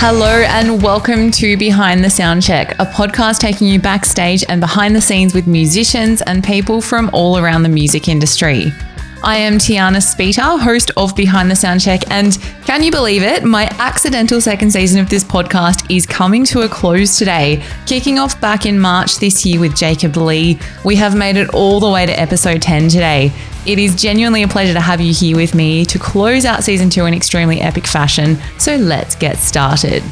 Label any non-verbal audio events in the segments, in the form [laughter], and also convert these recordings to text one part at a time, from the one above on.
Hello and welcome to Behind the Soundcheck, a podcast taking you backstage and behind the scenes with musicians and people from all around the music industry. I am Tiana Speeter, host of Behind the Soundcheck, and can you believe it? My accidental second season of this podcast is coming to a close today. Kicking off back in March this year with Jacob Lee, we have made it all the way to episode 10 today. It is genuinely a pleasure to have you here with me to close out season two in extremely epic fashion, so let's get started.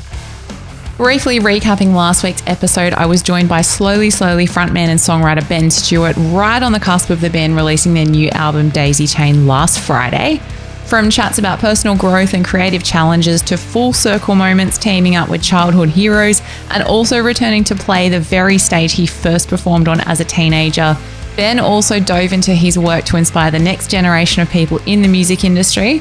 Briefly recapping last week's episode, I was joined by Slowly Slowly frontman and songwriter Ben Stewart right on the cusp of the band releasing their new album Daisy Chain last Friday. From chats about personal growth and creative challenges to full circle moments teaming up with childhood heroes and also returning to play the very stage he first performed on as a teenager, Ben also dove into his work to inspire the next generation of people in the music industry.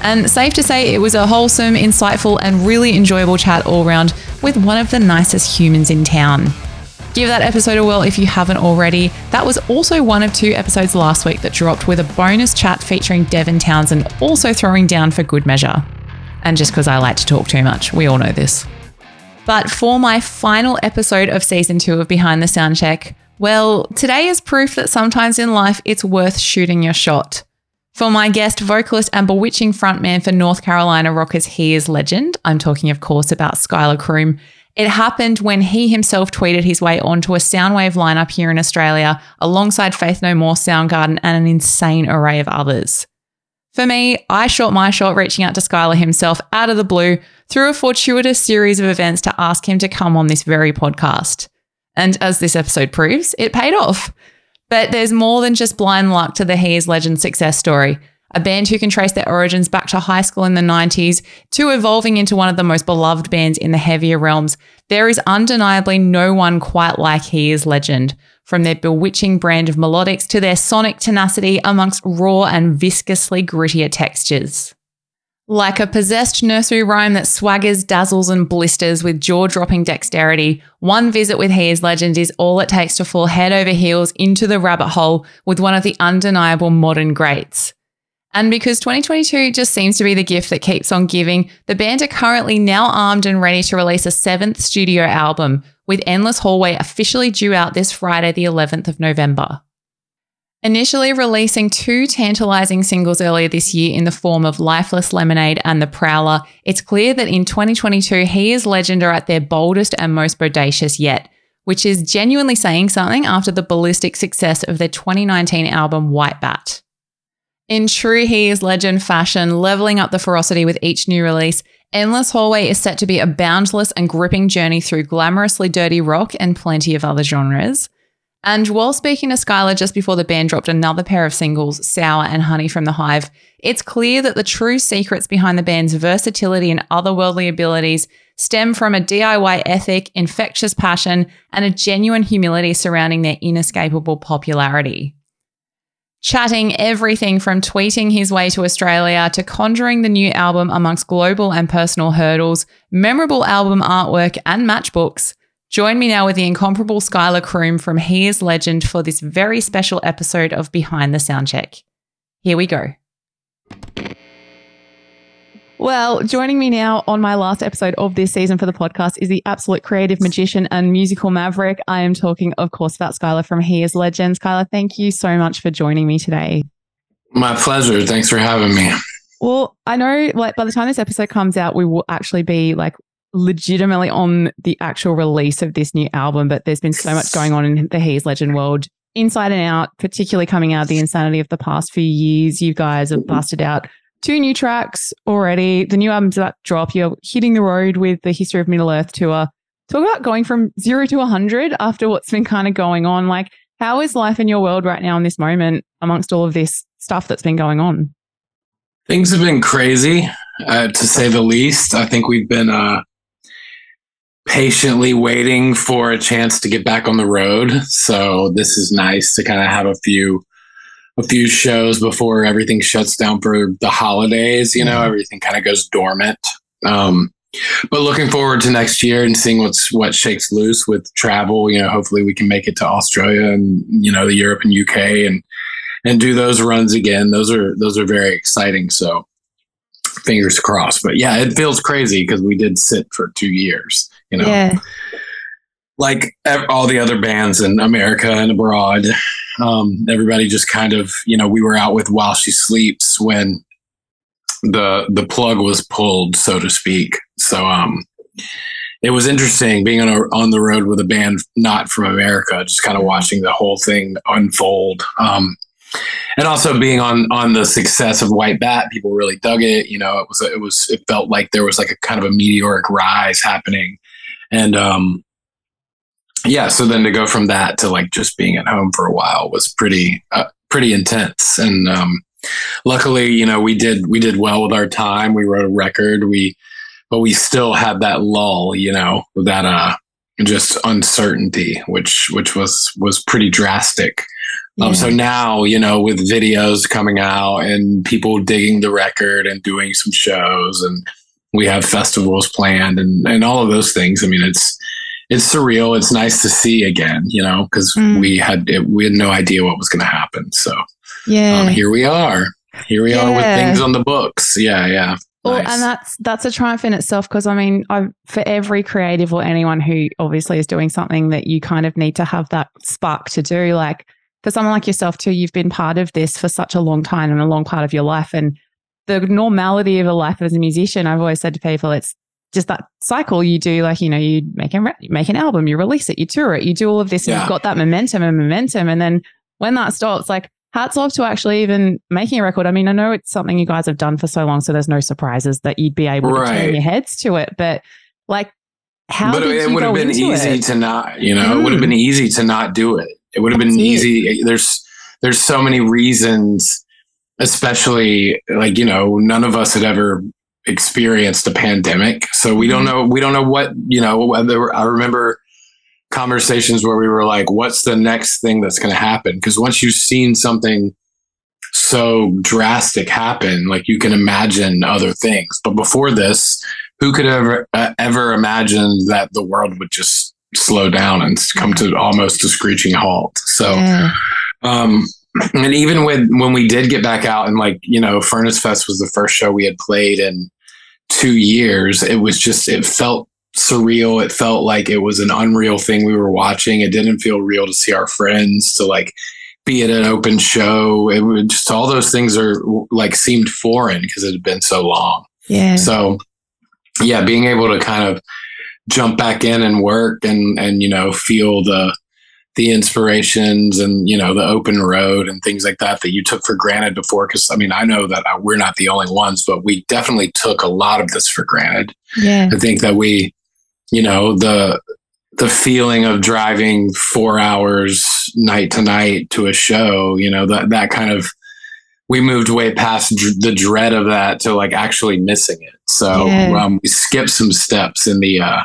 And safe to say, it was a wholesome, insightful, and really enjoyable chat all round with one of the nicest humans in town. Give that episode a whirl if you haven't already. That was also one of two episodes last week that dropped with a bonus chat featuring Devin Townsend also throwing down for good measure. And just because I like to talk too much, we all know this. But for my final episode of season two of Behind the Soundcheck, well, today is proof that sometimes in life it's worth shooting your shot. For my guest, vocalist and bewitching frontman for North Carolina rockers He Is Legend, I'm talking, of course, about Schuylar Croom. It happened when he himself tweeted his way onto a Soundwave lineup here in Australia, alongside Faith No More, Soundgarden, and an insane array of others. For me, I shot my shot reaching out to Schuylar himself out of the blue through a fortuitous series of events to ask him to come on this very podcast. And as this episode proves, it paid off. But there's more than just blind luck to the He Is Legend success story. A band who can trace their origins back to high school in the 90s to evolving into one of the most beloved bands in the heavier realms, there is undeniably no one quite like He Is Legend. From their bewitching brand of melodics to their sonic tenacity amongst raw and viscously grittier textures. Like a possessed nursery rhyme that swaggers, dazzles, and blisters with jaw dropping dexterity, one visit with He Is Legend is all it takes to fall head over heels into the rabbit hole with one of the undeniable modern greats. And because 2022 just seems to be the gift that keeps on giving, the band are currently now armed and ready to release a seventh studio album, with Endless Hallway officially due out this Friday, the 11th of November. Initially releasing two tantalizing singles earlier this year in the form of Lifeless Lemonade and The Prowler, it's clear that in 2022, He Is Legend are at their boldest and most bodacious yet, which is genuinely saying something after the ballistic success of their 2019 album White Bat. In true He Is Legend fashion, leveling up the ferocity with each new release, Endless Hallway is set to be a boundless and gripping journey through glamorously dirty rock and plenty of other genres. And while speaking to Schuylar just before the band dropped another pair of singles, Sour and Honey from the Hive, it's clear that the true secrets behind the band's versatility and otherworldly abilities stem from a DIY ethic, infectious passion, and a genuine humility surrounding their inescapable popularity. Chatting everything from tweeting his way to Australia to conjuring the new album amongst global and personal hurdles, memorable album artwork, and matchbooks, Join me now with the incomparable Schuylar Croom from He Is Legend for this very special episode of Behind the Soundcheck. Here we go. Well, joining me now on my last episode of this season for the podcast is the absolute creative magician and musical maverick. I am talking, of course, about Schuylar from He Is Legend. Schuylar, thank you so much for joining me today. My pleasure. Thanks for having me. Well, I know like by the time this episode comes out, we will actually be like legitimately on the actual release of this new album, but there's been so much going on in the He Is Legend world, inside and out, particularly coming out of the insanity of the past few years. You guys have busted out two new tracks already. The new album's about to drop. You're hitting the road with the History of Middle Earth tour. Talk about going from zero to 100 after what's been kind of going on. Like, how is life in your world right now in this moment amongst all of this stuff that's been going on? Things have been crazy, uh, to say the least. I think we've been uh, patiently waiting for a chance to get back on the road. So this is nice to kind of have a few a few shows before everything shuts down for the holidays. You know, everything kind of goes dormant. Um, but looking forward to next year and seeing what's what shakes loose with travel. You know, hopefully we can make it to Australia and you know the Europe and UK and and do those runs again. Those are those are very exciting. So fingers crossed. But yeah, it feels crazy because we did sit for two years, you know. Yeah. Like ev- all the other bands in America and abroad, um, everybody just kind of, you know, we were out with While She Sleeps when the the plug was pulled, so to speak. So um, it was interesting being on a, on the road with a band not from America, just kind of watching the whole thing unfold. Um, and also being on on the success of White Bat, people really dug it. You know, it was it was it felt like there was like a kind of a meteoric rise happening, and um, yeah. So then to go from that to like just being at home for a while was pretty uh, pretty intense. And um, luckily, you know, we did we did well with our time. We wrote a record. We but we still had that lull. You know, that uh just uncertainty, which which was was pretty drastic. Um, so now, you know, with videos coming out and people digging the record and doing some shows, and we have festivals planned and and all of those things. I mean, it's it's surreal. It's nice to see again, you know, because Mm. we had it, we had no idea what was going to happen. So yeah. um, here we are. Here we are with things on the books. Yeah, yeah. Well, Nice. and that's that's a triumph in itself because I mean, I for every creative or anyone who obviously is doing something that you kind of need to have that spark to do. Like for someone like yourself too, you've been part of this for such a long time and a long part of your life, and the normality of a life as a musician. I've always said to people, it's just that cycle you do. Like you know, you make a re- you make an album, you release it, you tour it, you do all of this, and you've got that momentum and momentum, and then when that stops, like hats off to actually even making a record. I mean, I know it's something you guys have done for so long, so there's no surprises that you'd be able to turn your heads to it. But like, how but did it you would have been easy it? to not, you know, it would have Mm. been easy to not do it. It would have been easy. There's there's so many reasons, especially like you know, none of us had ever experienced a pandemic, so we don't Mhm. know. We don't know what you know. Whether I remember conversations where we were like, "What's the next thing that's going to happen?" Because once you've seen something so drastic happen, like you can imagine other things. But before this, who could ever uh, ever imagine that the world would just slow down and come to almost a screeching halt? So, Yeah. um, and even with when we did get back out and like you know, Furnace Fest was the first show we had played in two years. It was just it felt surreal. It felt like it was an unreal thing we were watching. It didn't feel real to see our friends to like be at an open show. It would just all those things are like seemed foreign because it had been so long. Yeah. So yeah, being able to kind of jump back in and work and and you know feel the the inspirations and you know the open road and things like that that you took for granted before because i mean i know that we're not the only ones but we definitely took a lot of this for granted yeah. i think that we you know the the feeling of driving four hours night to night to a show you know that that kind of we moved way past dr- the dread of that to like actually missing it so Yeah. um, we skipped some steps in the uh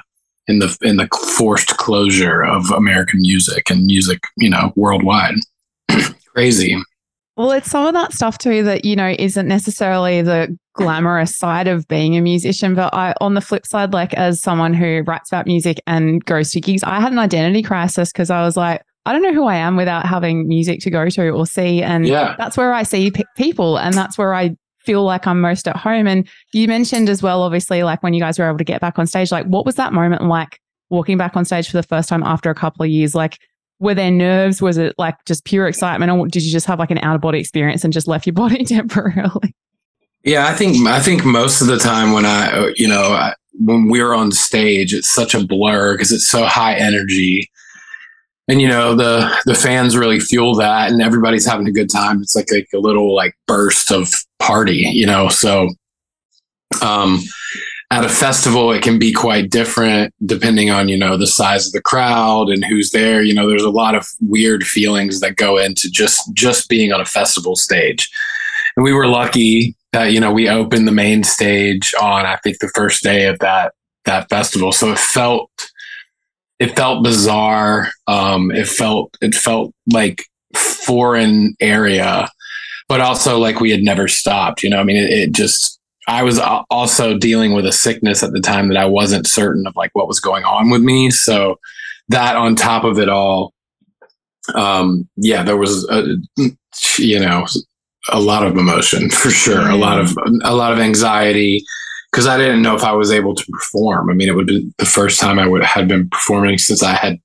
in the in the forced closure of american music and music you know worldwide [clears throat] crazy Well, it's some of that stuff too that, you know, isn't necessarily the glamorous side of being a musician. But I, on the flip side, like as someone who writes about music and goes to gigs, I had an identity crisis because I was like, I don't know who I am without having music to go to or see. And yeah that's where I see pe people and that's where I feel like I'm most at home. And you mentioned as well, obviously, like when you guys were able to get back on stage, like what was that moment like walking back on stage for the first time after a couple of years? Like, were there nerves? Was it like just pure excitement? Or did you just have like an out of body experience and just left your [laughs] body temporarily? Yeah, I think I think most of the time when I, uh, you know, I, when we're on stage, it's such a blur because it's so high energy, and you know the the fans really fuel that, and everybody's having a good time. It's like a little like burst of party, you know. So, um, at a festival, it can be quite different depending on you know the size of the crowd and who's there. You know, there's a lot of weird feelings that go into just just being on a festival stage, and we were lucky that you know we opened the main stage on I think the first day of that that festival. So it felt it felt bizarre. Um, it felt it felt like foreign area, but also like we had never stopped. You know, I mean, it, it just. I was also dealing with a sickness at the time that I wasn't certain of like what was going on with me. So that on top of it all, um, yeah, there was a, you know a lot of emotion [laughs] for sure. A lot of a lot of anxiety because I didn't know if I was able to perform. I mean, it would be the first time I would had been performing since I had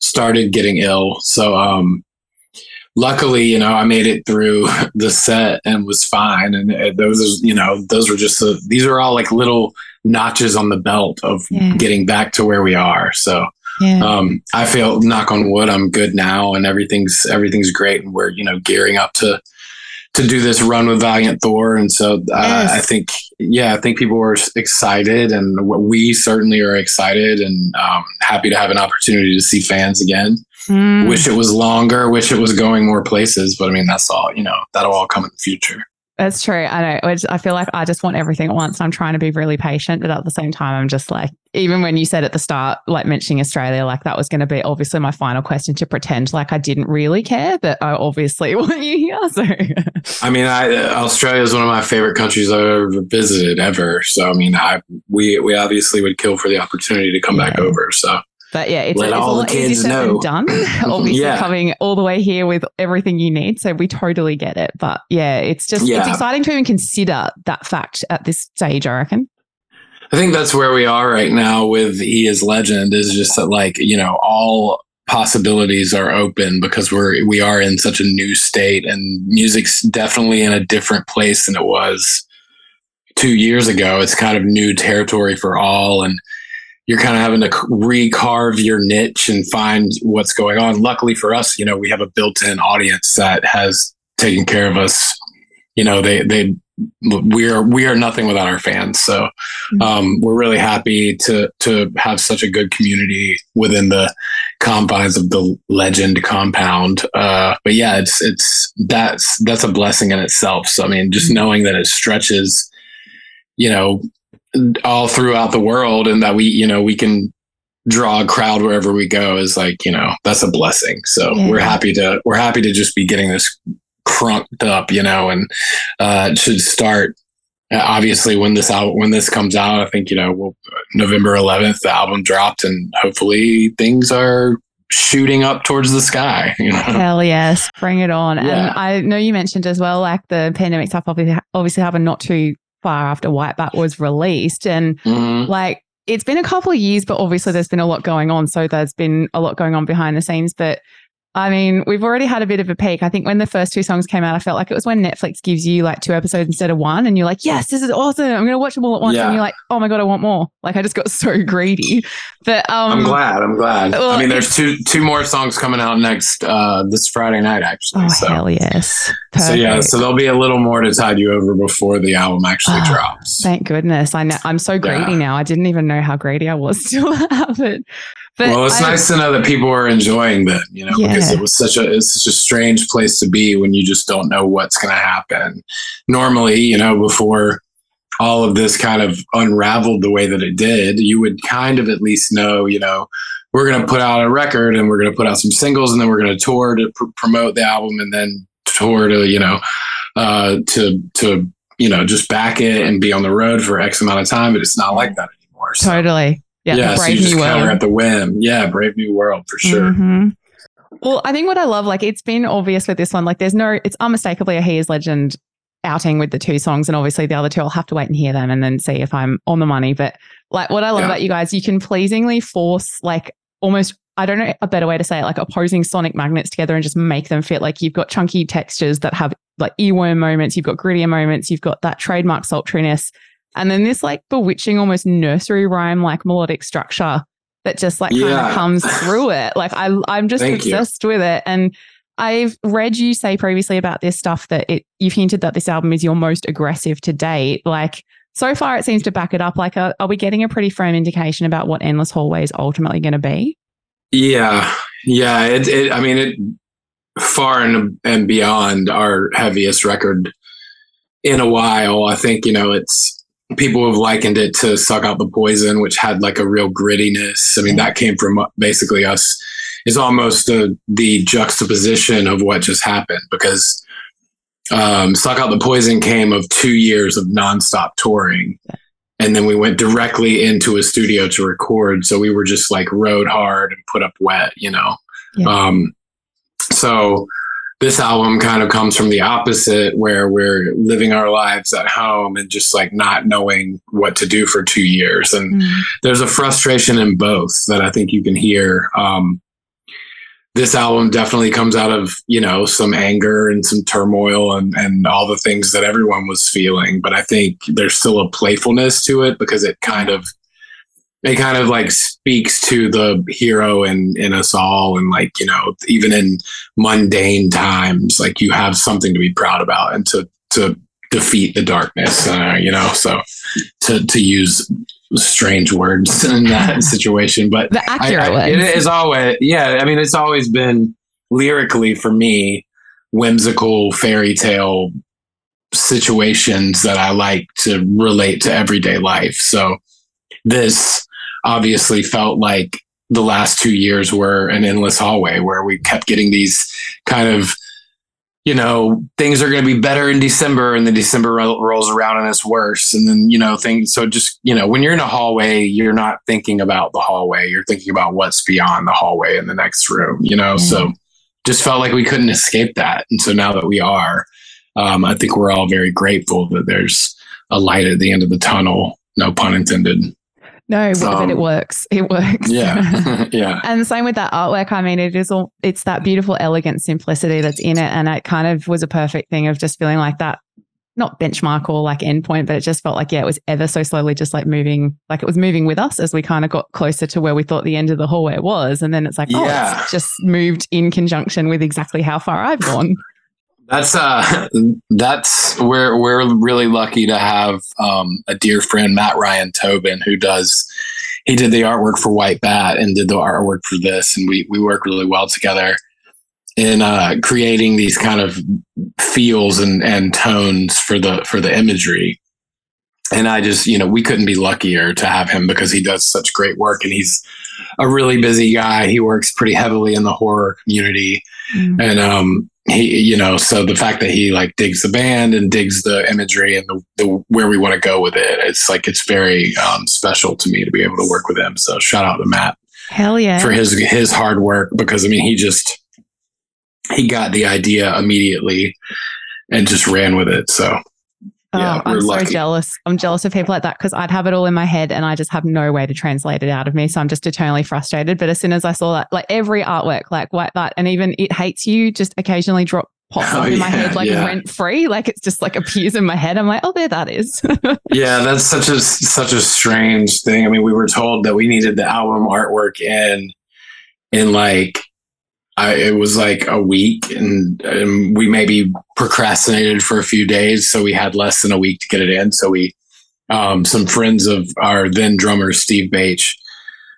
started getting ill. So, um, luckily, you know, I made it through [laughs] the set and was fine. And those, you know, those were just the, these are all like little notches on the belt of yeah. getting back to where we are. So, yeah. um, I feel knock on wood, I'm good now and everything's, everything's great. And we're, you know, gearing up to, to do this run with Valiant Thor. And so uh, yes. I think, yeah, I think people were excited and we certainly are excited and um, happy to have an opportunity to see fans again. Mm. Wish it was longer, wish it was going more places, but I mean, that's all, you know, that'll all come in the future. That's true. I know. I feel like I just want everything at once. I'm trying to be really patient, but at the same time, I'm just like, even when you said at the start, like mentioning Australia, like that was going to be obviously my final question to pretend like I didn't really care, but I obviously [laughs] want you here. So, I mean, I, Australia is one of my favorite countries I've ever visited ever. So, I mean, I we we obviously would kill for the opportunity to come yeah. back over. So, but yeah, it's, Let it's all a lot the kids know. done. [laughs] Obviously, yeah. coming all the way here with everything you need, so we totally get it. But yeah, it's just yeah. it's exciting to even consider that fact at this stage. I reckon. I think that's where we are right now with He is Legend. Is just that like you know all possibilities are open because we're we are in such a new state and music's definitely in a different place than it was two years ago. It's kind of new territory for all and you're kind of having to recarve your niche and find what's going on. Luckily for us, you know, we have a built-in audience that has taken care of us. You know, they they we are we are nothing without our fans. So mm-hmm. um, we're really happy to to have such a good community within the confines of the legend compound. Uh, but yeah, it's it's that's that's a blessing in itself. So I mean, just mm-hmm. knowing that it stretches, you know, all throughout the world and that we you know we can draw a crowd wherever we go is like you know that's a blessing so yeah. we're happy to we're happy to just be getting this crunked up you know and uh it should start uh, obviously when this out when this comes out i think you know we'll, november 11th the album dropped and hopefully things are shooting up towards the sky [laughs] you know hell yes bring it on yeah. and i know you mentioned as well like the pandemic stuff obviously obviously happened not too far after White Bat was released. And mm-hmm. like, it's been a couple of years, but obviously there's been a lot going on. So there's been a lot going on behind the scenes. But I mean, we've already had a bit of a peak. I think when the first two songs came out, I felt like it was when Netflix gives you like two episodes instead of one, and you're like, yes, this is awesome. I'm going to watch them all at once. Yeah. And you're like, oh my God, I want more. Like, I just got [laughs] so greedy. But um, I'm glad. I'm glad. Well, I mean, there's two two more songs coming out next uh, this Friday night, actually. Oh, so. hell yes. Perfect. So, yeah, so there'll be a little more to tide you over before the album actually oh, drops. Thank goodness. I know. I'm so greedy yeah. now. I didn't even know how greedy I was to have it. But well, it's I, nice to know that people are enjoying that, you know, yeah. because it was such a it's such a strange place to be when you just don't know what's going to happen. Normally, you know, before all of this kind of unraveled the way that it did, you would kind of at least know, you know, we're going to put out a record and we're going to put out some singles and then we're going to tour to pr- promote the album and then tour to, you know, uh, to to you know just back it and be on the road for X amount of time. But it's not like that anymore. So. Totally. Yeah, yeah so you just counter at the whim. Yeah, Brave New World for sure. Mm-hmm. Well, I think what I love, like, it's been obvious with this one. Like, there's no, it's unmistakably a He is Legend outing with the two songs, and obviously the other two, I'll have to wait and hear them and then see if I'm on the money. But like, what I love yeah. about you guys, you can pleasingly force like almost. I don't know a better way to say it, like opposing sonic magnets together and just make them fit. Like you've got chunky textures that have like earworm moments, you've got grittier moments, you've got that trademark sultriness, and then this like bewitching, almost nursery rhyme like melodic structure that just like yeah. kind of comes [laughs] through it. Like I, I'm just Thank obsessed you. with it. And I've read you say previously about this stuff that it, you've hinted that this album is your most aggressive to date. Like so far, it seems to back it up. Like, are, are we getting a pretty firm indication about what Endless Hallway is ultimately going to be? Yeah, yeah. It, it, I mean, it far and and beyond our heaviest record in a while. I think you know it's people have likened it to suck out the poison which had like a real grittiness. I mean that came from basically us is almost the the juxtaposition of what just happened because um, suck out the poison came of two years of nonstop touring. And then we went directly into a studio to record. So we were just like rode hard and put up wet you know? Yeah. um, so this album kind of comes from the opposite where we're living our lives at home and just like not knowing what to do for two years. And mm. there's a frustration in both that i think you can hear. Um, this album definitely comes out of you know some anger and some turmoil and and all the things that everyone was feeling. But i think there's still a playfulness to it because it kind of it kind of like speaks to the hero in in us all and like you know even in mundane times like you have something to be proud about and to to defeat the darkness uh, you know so to to use strange words in that [laughs] situation but the accurate I, I, it is always yeah i mean it's always been lyrically for me whimsical fairy tale situations that i like to relate to everyday life. So this obviously felt like the last two years were an endless hallway where we kept getting these kind of you know things are going to be better in december and then december ro- rolls around and it's worse. And then you know things so just you know when you're in a hallway you're not thinking about the hallway. You're thinking about what's beyond the hallway in the next room you know? Mm-hmm. so just felt like we couldn't escape that. And so now that we are um, i think we're all very grateful that there's a light at the end of the tunnel no pun intended no, um, it works. It works. Yeah. [laughs] [laughs] yeah. and the same with that artwork. I mean, it is all, it's that beautiful, elegant simplicity that's in it. And it kind of was a perfect thing of just feeling like that, not benchmark or like endpoint, but it just felt like, yeah, it was ever so slowly just like moving, like it was moving with us as we kind of got closer to where we thought the end of the hallway was. And then it's like, oh, yeah. it's just moved in conjunction with exactly how far I've gone. That's uh, [laughs] that's we're we're really lucky to have um, a dear friend Matt Ryan Tobin who does he did the artwork for White Bat and did the artwork for this, and we we work really well together in uh, creating these kind of feels and and tones for the for the imagery. And I just you know we couldn't be luckier to have him because he does such great work and he's a really busy guy. He works pretty heavily in the horror community, mm. and um, he you know so the fact that he like digs the band and digs the imagery and the, the where we want to go with it it's like it's very um, special to me to be able to work with him. So shout out to matt hell yeah. for his his hard work because i mean he just he got the idea immediately and just ran with it. So yeah, oh, I'm lucky. so jealous. I'm jealous of people like that because I'd have it all in my head and I just have no way to translate it out of me. So I'm just eternally frustrated. But as soon as I saw that, like every artwork, like what that, and even it hates you, just occasionally drop pops oh, up in yeah, my head like yeah. rent free. Like it's just like appears in my head. I'm like, oh, there that is. [laughs] yeah, that's such a such a strange thing. I mean, we were told that we needed the album artwork in in like I, it was like a week and, and, we maybe procrastinated for a few days. So we had less than a week to get it in. So we, um, some friends of our then drummer, Steve Bache,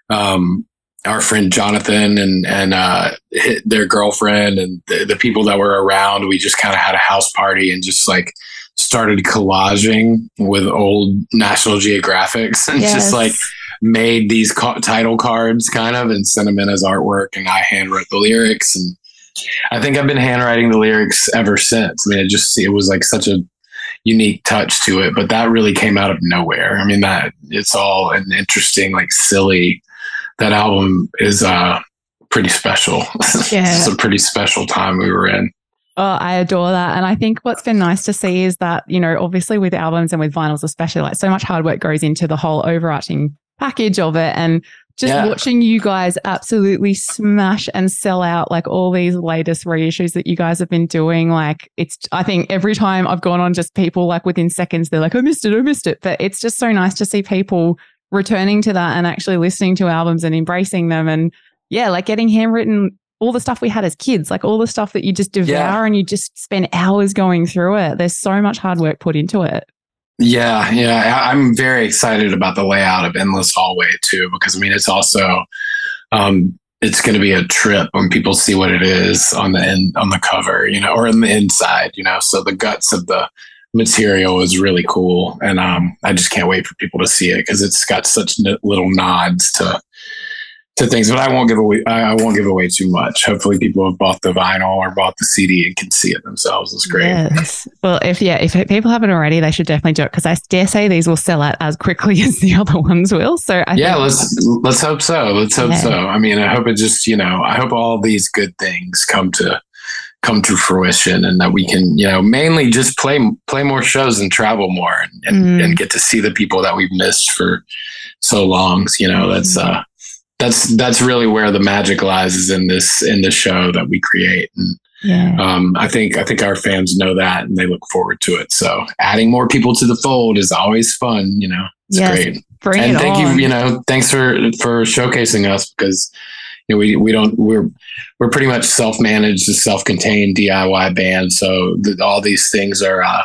um, our friend Jonathan and, and, uh, their girlfriend and the, the people that were around, we just kind of had a house party and just like started collaging with old National Geographics and yes. just like, made these ca- title cards kind of and sent them in as artwork and I handwrote the lyrics and I think I've been handwriting the lyrics ever since. I mean, it just it was like such a unique touch to it, but that really came out of nowhere. I mean, that it's all an interesting, like silly. That album is uh pretty special. Yeah. [laughs] it's a pretty special time we were in. Oh, I adore that. And I think what's been nice to see is that, you know, obviously with albums and with vinyls, especially, like so much hard work goes into the whole overarching package of it. And just yeah. watching you guys absolutely smash and sell out like all these latest reissues that you guys have been doing. Like it's, I think every time I've gone on just people like within seconds, they're like, I missed it, I missed it. But it's just so nice to see people returning to that and actually listening to albums and embracing them. And yeah, like getting handwritten, all the stuff we had as kids, like all the stuff that you just devour yeah. and you just spend hours going through it. There's so much hard work put into it. Yeah, yeah, I'm very excited about the layout of Endless Hallway too, because I mean, it's also um, it's going to be a trip when people see what it is on the end on the cover, you know, or in the inside, you know. So the guts of the material is really cool, and um, I just can't wait for people to see it because it's got such little nods to to things, but I won't give away. I won't give away too much. Hopefully, people have bought the vinyl or bought the CD and can see it themselves. It's great. Yes. Well, if yeah, if people haven't already, they should definitely do it because I dare say these will sell out as quickly [laughs] as the other ones will. So I yeah, let's let's hope so. Let's hope yeah. so. I mean, I hope it just you know, I hope all these good things come to come to fruition and that we can, you know, mainly just play play more shows and travel more and, and, mm. and get to see the people that we've missed for so long. You know, that's uh that's that's really where the magic lies is in this in the show that we create. And yeah. um, I think I think our fans know that and they look forward to it. So adding more people to the fold is always fun, you know. It's yes, great. Bring and thank on. you, you know, thanks for for showcasing us because you know, we we don't we're we're pretty much self-managed, self-contained DIY band. So the, all these things are, uh,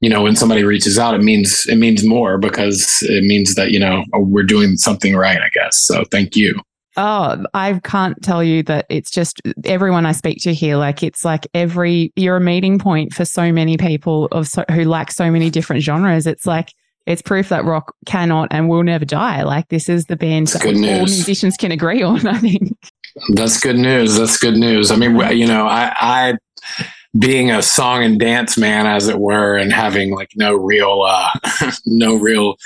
you know, when somebody reaches out, it means it means more because it means that you know oh, we're doing something right. I guess. So thank you. Oh, I can't tell you that it's just everyone I speak to here. Like it's like every you're a meeting point for so many people of so, who like so many different genres. It's like it's proof that rock cannot and will never die. Like this is the band That's that all musicians can agree on. [laughs] I think. That's good news. That's good news. I mean, you know, I, I being a song and dance man, as it were, and having like no real, uh, [laughs] no real,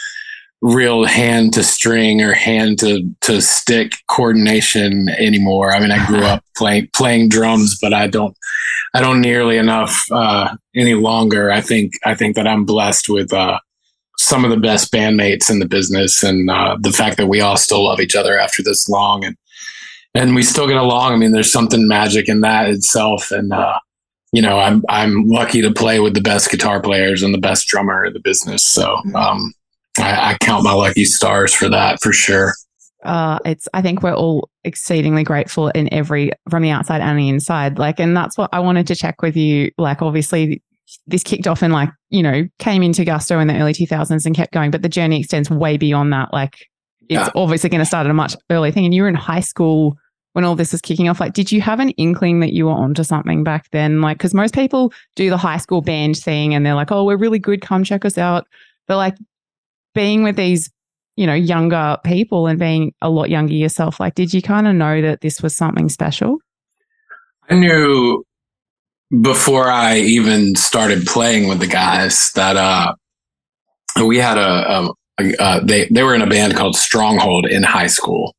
real hand to string or hand to to stick coordination anymore. I mean, I grew up [laughs] playing playing drums, but I don't, I don't nearly enough uh, any longer. I think I think that I'm blessed with. Uh, some of the best bandmates in the business and uh, the fact that we all still love each other after this long and and we still get along. I mean, there's something magic in that itself. And uh, you know, I'm I'm lucky to play with the best guitar players and the best drummer in the business. So mm-hmm. um, I, I count my lucky stars for that for sure. Uh, it's I think we're all exceedingly grateful in every from the outside and the inside. Like, and that's what I wanted to check with you. Like, obviously, this kicked off and like you know came into Gusto in the early 2000s and kept going, but the journey extends way beyond that. Like, it's yeah. obviously going to start at a much earlier thing. And you were in high school when all this was kicking off, like, did you have an inkling that you were onto something back then? Like, because most people do the high school band thing and they're like, oh, we're really good. Come check us out. But like being with these, you know, younger people and being a lot younger yourself, like, did you kind of know that this was something special? I knew before I even started playing with the guys that uh, we had a, a, a, they they were in a band called Stronghold in high school,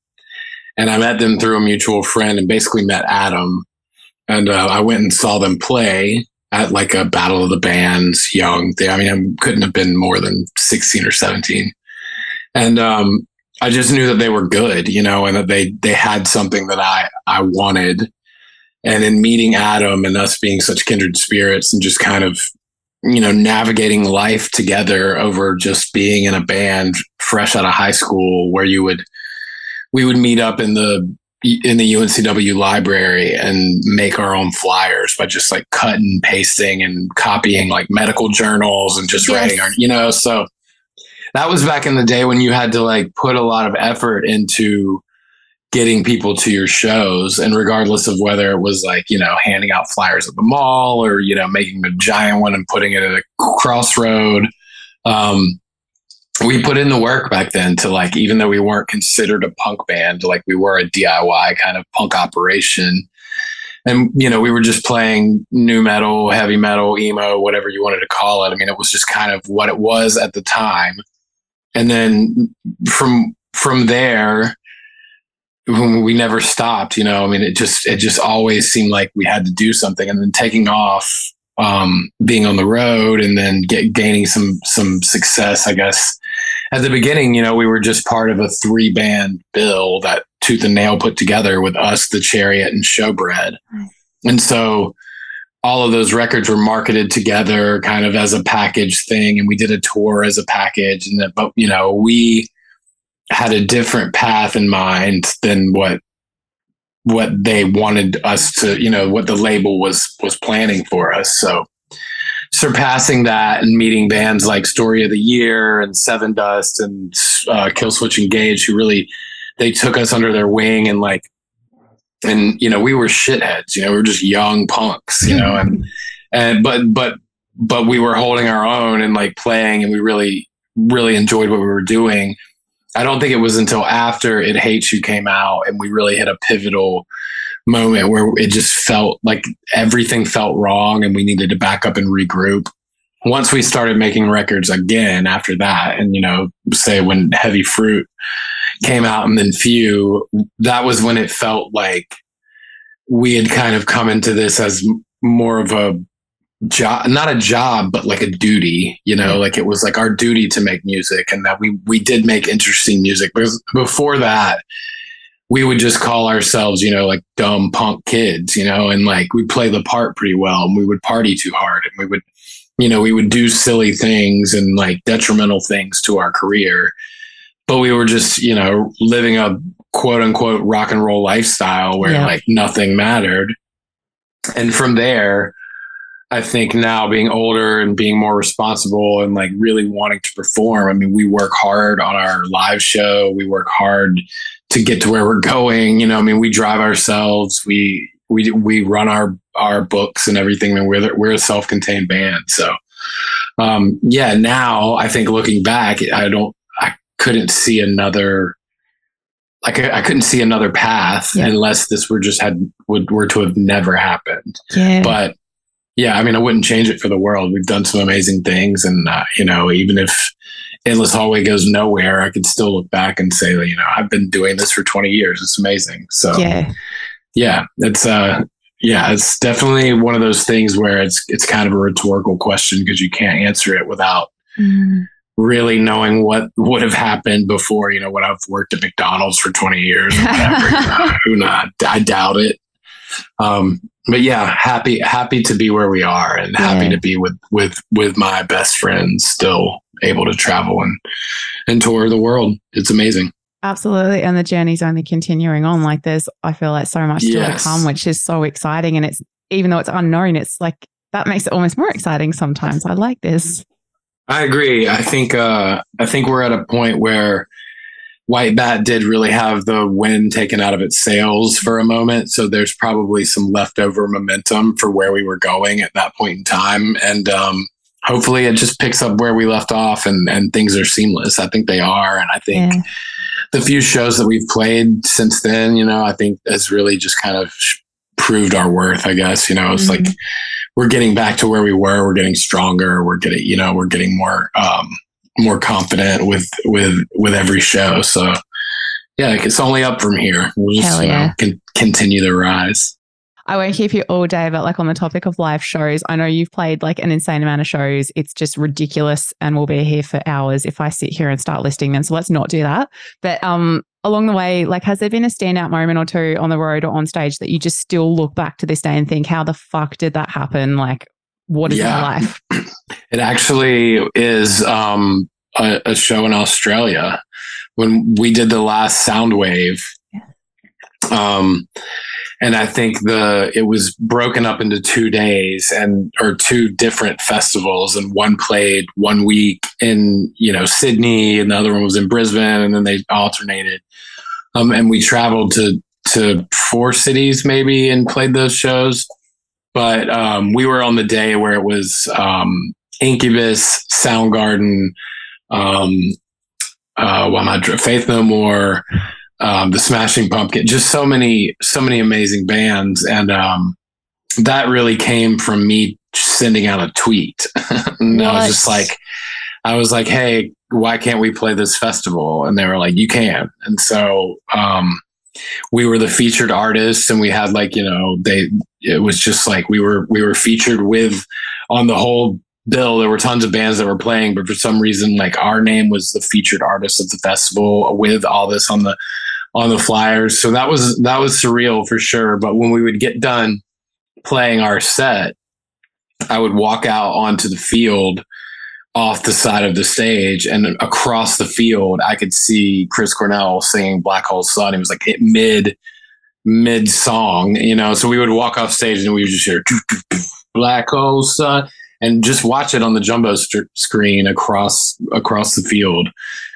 and I met them through a mutual friend and basically met Adam. And uh, I went and saw them play at like a battle of the bands, young. They, I mean, I couldn't have been more than 16 or 17. And um, I just knew that they were good, you know, and that they they had something that I I wanted. And in meeting Adam and us being such kindred spirits and just kind of, you know, navigating life together over just being in a band fresh out of high school where you would we would meet up in the in the UNCW library and make our own flyers by just like cutting, pasting, and copying like medical journals and just yes. writing our, you know, so that was back in the day when you had to like put a lot of effort into getting people to your shows and regardless of whether it was like you know handing out flyers at the mall or you know making a giant one and putting it at a crossroad um, we put in the work back then to like even though we weren't considered a punk band like we were a diy kind of punk operation. And you know we were just playing nu metal heavy metal emo whatever you wanted to call it. I mean it was just kind of what it was at the time. And then from from there we never stopped you know i mean it just it just always seemed like we had to do something. And then taking off um, being on the road and then get gaining some some success. I guess at the beginning, you know, we were just part of a three band bill that Tooth and Nail put together with us, the Chariot, and Showbread, mm. and so all of those records were marketed together kind of as a package thing and we did a tour as a package and that but you know we had a different path in mind than what what they wanted us to, you know, what the label was was planning for us. So surpassing that and meeting bands like Story of the Year and Sevendust and uh, Killswitch Engage, who really they took us under their wing and like, and you know, we were shitheads. You know, we were just young punks. You know, and and but but but we were holding our own and like playing, and we really really enjoyed what we were doing I don't think it was until after It Hates You came out and we really hit a pivotal moment where it just felt like everything felt wrong and we needed to back up and regroup. Once we started making records again after that, and you know, say when Heavy Fruit came out and then Few, that was when it felt like we had kind of come into this as more of a job not a job but like a duty you know like it was like our duty to make music and that we we did make interesting music because before that we would just call ourselves you know like dumb punk kids you know and like we play the part pretty well and we would party too hard and we would you know we would do silly things and like detrimental things to our career but we were just you know living a quote unquote rock and roll lifestyle where yeah. like nothing mattered and from there I think now being older and being more responsible and like really wanting to perform. I mean, we work hard on our live show. We work hard to get to where we're going. You know, I mean, we drive ourselves. We we we run our our books and everything. And we're we're a self contained band. So, um, yeah. Now I think looking back, I don't. I couldn't see another. Like I, I couldn't see another path yeah. unless this were just had would were to have never happened. Yeah. But yeah, I mean, I wouldn't change it for the world. We've done some amazing things, and uh, you know, even if Endless Hallway goes nowhere, I could still look back and say, you know, I've been doing this for 20 years. It's amazing. So yeah, yeah, it's uh, yeah, it's definitely one of those things where it's it's kind of a rhetorical question because you can't answer it without mm. really knowing what would have happened before. You know, when I've worked at McDonald's for 20 years, whatever, [laughs] who not? I doubt it. Um, but yeah, happy happy to be where we are and happy yeah. to be with with with my best friends still able to travel and and tour the world. It's amazing. Absolutely. And the journey's only continuing on. Like there's I feel like so much still yes. to come, which is so exciting. And it's even though it's unknown, it's like that makes it almost more exciting sometimes. I like this. I agree. I think uh I think we're at a point where White Bat did really have the wind taken out of its sails for a moment. So there's probably some leftover momentum for where we were going at that point in time. And um, hopefully it just picks up where we left off and, and things are seamless. I think they are. And I think yeah. the few shows that we've played since then, you know, I think has really just kind of proved our worth, I guess. You know, it's mm-hmm. like we're getting back to where we were, we're getting stronger, we're getting, you know, we're getting more um, more confident with with with every show. So yeah, it's only up from here. We'll just you know, con- continue the rise. I won't keep you all day, but like on the topic of live shows, I know you've played like an insane amount of shows. It's just ridiculous, and we'll be here for hours if I sit here and start listing them. So let's not do that. But um, along the way, like, has there been a standout moment or two on the road or on stage that you just still look back to this day and think, how the fuck did that happen? Like, what is yeah. my life? [clears throat] It actually is um, a, a, show in Australia when we did the last Soundwave. Um, and I think the it was broken up into two days and or two different festivals, and one played one week in you know Sydney, and the other one was in Brisbane, and then they alternated. Um, and we traveled to to four cities maybe and played those shows but um, we were on the day where it was um, Incubus, Soundgarden, um, uh, well, not Faith No More, um, the Smashing Pumpkin, just so many, so many amazing bands, and um, that really came from me sending out a tweet. [laughs] and I was just like, I was like, hey, why can't we play this festival? And they were like, you can. And so um, we were the featured artists and we had like you know they it was just like we were we were featured with on the whole bill there were tons of bands that were playing but for some reason like our name was the featured artist of the festival with all this on the on the flyers. So that was that was surreal for sure. But when we would get done playing our set i would walk out onto the field off the side of the stage and across the field i could see chris cornell singing black hole sun he was like mid mid song you know? So we would walk off stage and we would just hear black hole sun and just watch it on the jumbo st- screen across across the field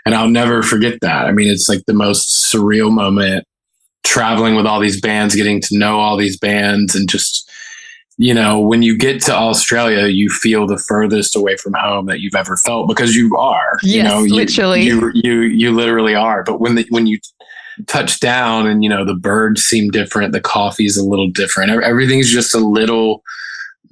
and i'll never forget that i mean it's like the most surreal moment traveling with all these bands getting to know all these bands and just you know, when you get to Australia, you feel the furthest away from home that you've ever felt because you are. Yes, you know, you, literally. You, you you literally are. But when the, when you touch down and you know the birds seem different, the coffee's a little different. Everything's just a little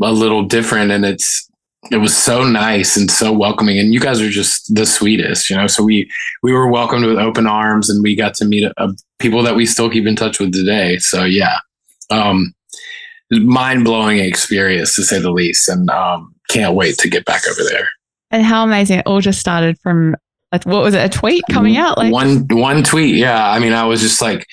a little different, and it's it was so nice and so welcoming. And you guys are just the sweetest, you know. So we we were welcomed with open arms, and we got to meet a, a people that we still keep in touch with today. So yeah. Um, mind blowing experience to say the least, and um, can't wait to get back over there. And how amazing! It all just started from like what was it? A tweet coming out? Like one one tweet. Yeah, I mean, I was just like.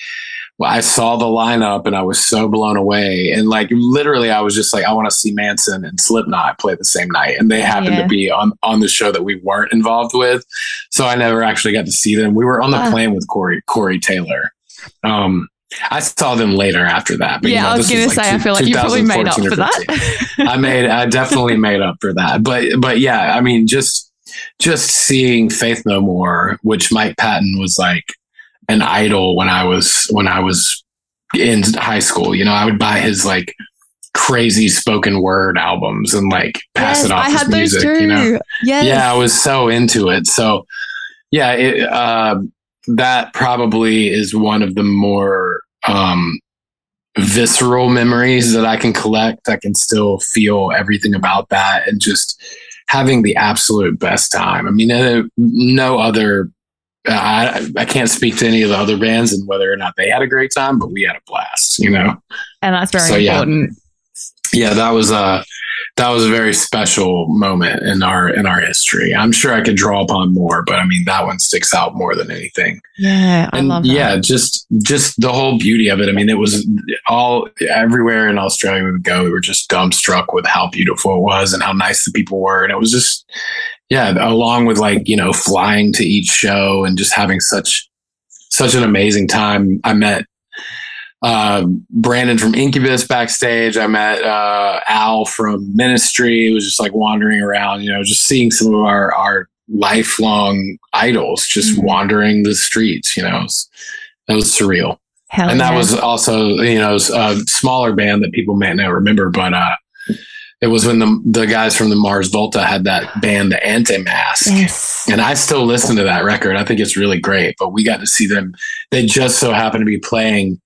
I saw the lineup and I was so blown away. And like literally, I was just like, I want to see Manson and Slipknot play the same night, and they happened Yeah. to be on on the show that we weren't involved with, so I never actually got to see them. We were on the plane with Corey Corey Taylor. Um, I saw them later after that. But, you yeah, know, I was this going to like say, I feel like you probably made up for that. I made I definitely made up for that. But but yeah, I mean just just seeing Faith No More, which Mike Patton was like an idol when I was when I was in high school. You know, I would buy his like crazy spoken word albums and like pass yes, it off I as had those music. too. You know, Yes. yeah, I was so into it. So yeah, it, uh, that probably is one of the more um, visceral memories that I can collect. I can still feel everything about that and just having the absolute best time. I mean, no other. I, I can't speak to any of the other bands and whether or not they had a great time, but we had a blast, you know? and that's very So, yeah. important. yeah that was a that was a very special moment in our in our history i'm sure i could draw upon more but i mean that one sticks out more than anything Yeah, I and love that. yeah just just the whole beauty of it i mean it was all everywhere in australia we would go we were just dumbstruck with how beautiful it was and how nice the people were and it was just yeah along with like you know flying to each show and just having such such an amazing time i met uh, Brandon from Incubus backstage. I met uh, Al from Ministry. It was just like wandering around, you know, just seeing some of our our lifelong idols just Mhm. wandering the streets. You know, it was, that was surreal. Hell and that yeah. was also you know a smaller band that people may not remember, but uh, it was when the the guys from the Mars Volta had that band, the Antemasque. yes. And I still listen to that record. I think it's really great. But we got to see them. They just so happened to be playing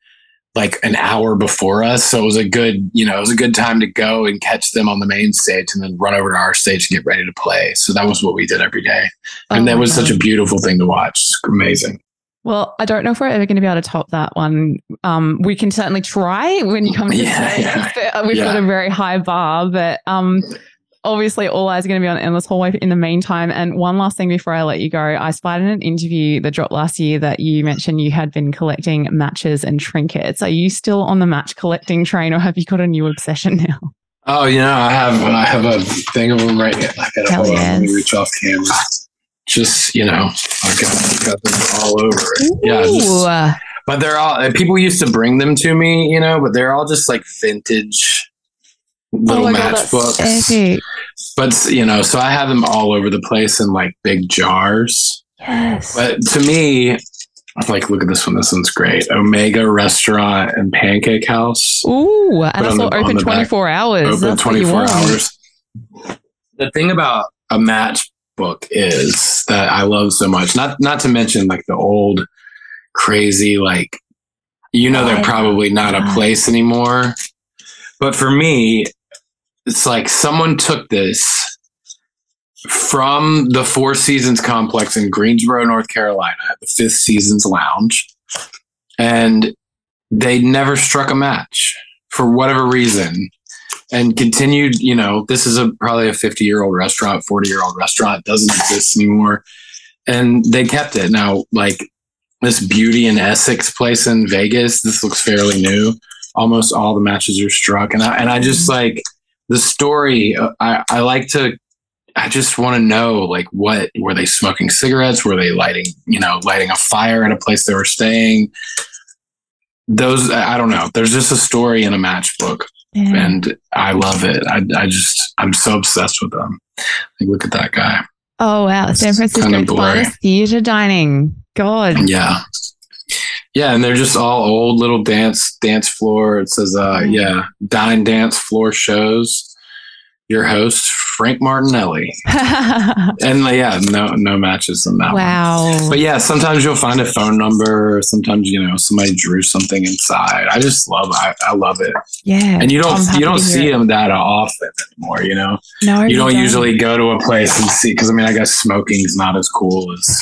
like an hour before us. So it was a good, you know, it was a good time to go and catch them on the main stage and then run over to our stage and get ready to play. So that was what we did every day. And Oh that was such a beautiful thing to watch. It's amazing. Well, I don't know if we're ever going to be able to top that one. Um, we can certainly try when you come [laughs] to Yeah, States, yeah, We've got a very high bar, but um, obviously all eyes are going to be on Endless Hallway in the meantime. And one last thing before I let you go, I spied in an interview that dropped last year that you mentioned you had been collecting matches and trinkets. Are you still on the match collecting train, or have you got a new obsession now? Oh, you know, I have I have a thing of them right here. I gotta Hell hold on. Let me yes. reach off camera. Just you know, I got, got them all over it. Yeah, just, but they're all people used to bring them to me, you know, but they're all just like vintage little oh matchbooks. But you know, so I have them all over the place in like big jars. Yes. But to me, like look at this one. This one's great. Omega Restaurant and Pancake House. Ooh, and on the- open 24 hours. open you 24 hours. The thing about a matchbook is that I love so much. Not not to mention like the old crazy like you know they're probably not a place anymore. But for me, it's like someone took this from the Four Seasons complex in Greensboro, North Carolina, the Fifth Seasons Lounge, and they never struck a match for whatever reason and continued you know this is a probably a 50 year old restaurant 40 year old restaurant doesn't exist anymore. And they kept it. Now like this beauty in essex place in vegas this looks fairly new. Almost all the matches are struck. And i and i just like the story uh, i i like to i just want to know like what were they smoking cigarettes? Were they lighting you know lighting a fire at a place they were staying? Those i I don't know. There's just a story in a matchbook And I love it. I, I just I'm so obsessed with them. Like, look at that guy. Oh wow, San It's Francisco's kinda blurry. finest theater dining. God. Yeah, yeah, and they're just all old little dance dance floor. It says, uh, yeah, dine dance floor shows. Your host Frank Martinelli, [laughs] and uh, yeah, no no matches in that. one. wow. But yeah, sometimes you'll find a phone number. or Sometimes you know somebody drew something inside. I just love I, I love it. yeah. And you don't you don't see them that often anymore. You know. No, you don't usually go to a place and see because I mean I guess smoking is not as cool as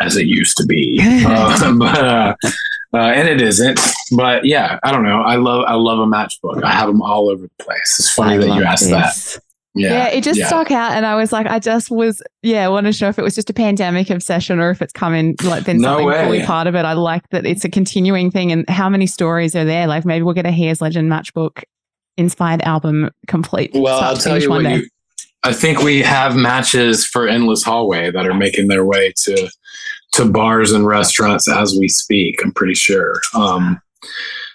as it used to be. uh, [laughs] [laughs] but uh, uh, and it isn't. But yeah, I don't know. I love I love a matchbook. I have them all over the place. It's funny I that you asked this. that. Yeah, Yeah, it just yeah. stuck out, and I was like, I just was, yeah, I wanted to know if it was just a pandemic obsession or if it's coming, like, been No something fully part of it. I like that it's a continuing thing, and how many stories are there? Like, maybe we'll get a He Is Legend matchbook inspired album complete. Well, I'll tell you what. You, I think we have matches for Endless Hallway that are making their way to to bars and restaurants as we speak. I'm pretty sure. Um,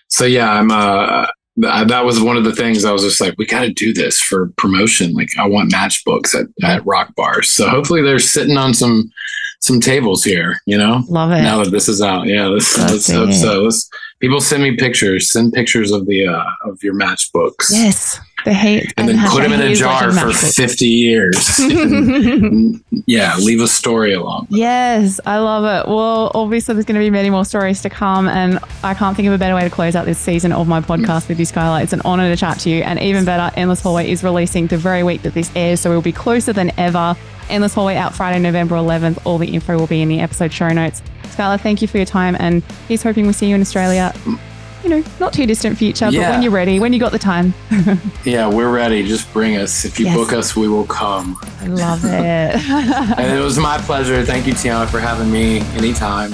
so yeah, I'm. Uh, th- that was one of the things I was just like, we got to do this for promotion. Like, I want matchbooks at, at rock bars. So hopefully, they're sitting on some some tables here. You know, Love it. now that this is out. Yeah, let's That's let's hope so. Let's people send me pictures. Send pictures of the uh, of your matchbooks. yes, the hate, And then put them in a jar for 50 years. [laughs] And, yeah, leave a story along. Yes, I love it. Well, obviously, there's going to be many more stories to come, and I can't think of a better way to close out this season of my podcast with you, Schuylar. It's an honor to chat to you, and even better, Endless Hallway is releasing the very week that this airs, so we'll be closer than ever. Endless Hallway out Friday, November 11th. All the info will be in the episode show notes. Schuylar, thank you for your time, and he's hoping we see you in Australia. You know, not too distant future, but when you're ready, when you got the time. [laughs] Yeah, we're ready. Just bring us. If you Yes. book us, we will come. I love it. [laughs] And it was my pleasure. Thank you, Tiana, for having me anytime.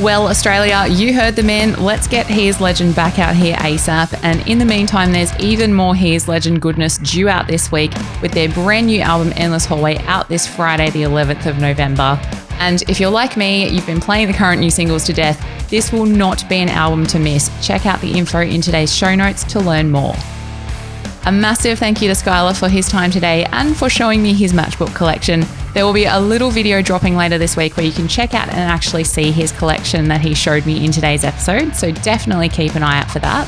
Well, Australia, you heard the man. Let's get He Is Legend back out here ASAP. And in the meantime, there's even more He Is Legend goodness due out this week with their brand new album, Endless Hallway, out this Friday, the 11th of November. And if you're like me, you've been playing the current new singles to death, this will not be an album to miss. Check out the info in today's show notes to learn more. A massive thank you to Schuylar for his time today and for showing me his matchbook collection. There will be a little video dropping later this week where you can check out and actually see his collection that he showed me in today's episode, so definitely keep an eye out for that.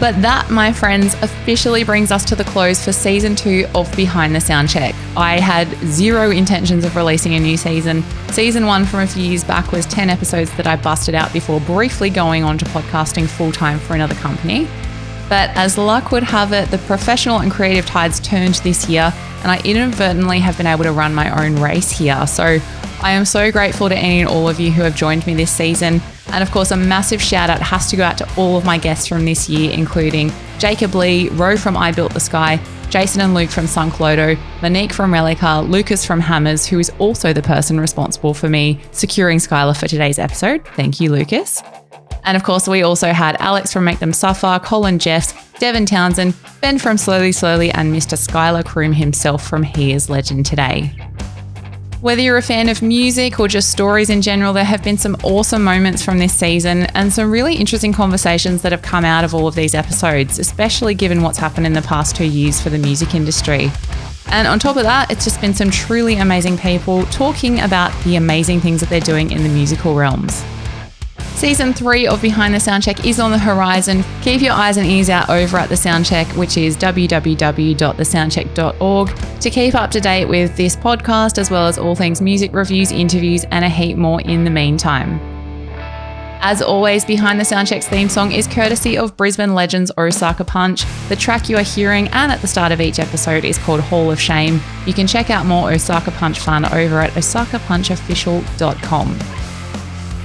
But that, my friends, officially brings us to the close for season two of Behind the Sound Check. I had zero intentions of releasing a new season. Season one from a few years back was 10 episodes that I busted out before briefly going on to podcasting full time for another company. But as luck would have it, the professional and creative tides turned this year, and I inadvertently have been able to run my own race here. So I am so grateful to any and all of you who have joined me this season. And of course, a massive shout out has to go out to all of my guests from this year, including Jacob Lee, Ro from I Built the Sky, Jason and Luke from Sunk Loto, Monique from Reliqa, Lucas from Hammers, who is also the person responsible for me securing Schuylar for today's episode. Thank you, Lucas. And of course, we also had Alex from Make Them Suffer, Colin Jeffs, Devin Townsend, Ben from Slowly Slowly, and Mr. Schuylar Croom himself from He Is Legend Today. Whether you're a fan of music or just stories in general, there have been some awesome moments from this season and some really interesting conversations that have come out of all of these episodes, especially given what's happened in the past two years for the music industry. And on top of that, it's just been some truly amazing people talking about the amazing things that they're doing in the musical realms. Season three of Behind the Soundcheck is on the horizon. Keep your eyes and ears out over at the Soundcheck, which is www.thesoundcheck.org, to keep up to date with this podcast, as well as all things music reviews, interviews, and a heap more in the meantime. As always, Behind the Soundcheck's theme song is courtesy of Brisbane Legends Osaka Punch. The track you are hearing and at the start of each episode is called Hall of Shame. You can check out more Osaka Punch fun over at osakapunchofficial.com.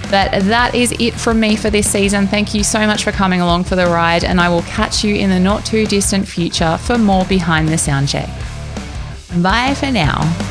But that is it from me for this season. Thank you so much for coming along for the ride, and I will catch you in the not too distant future for more Behind the Sound Check. Bye for now.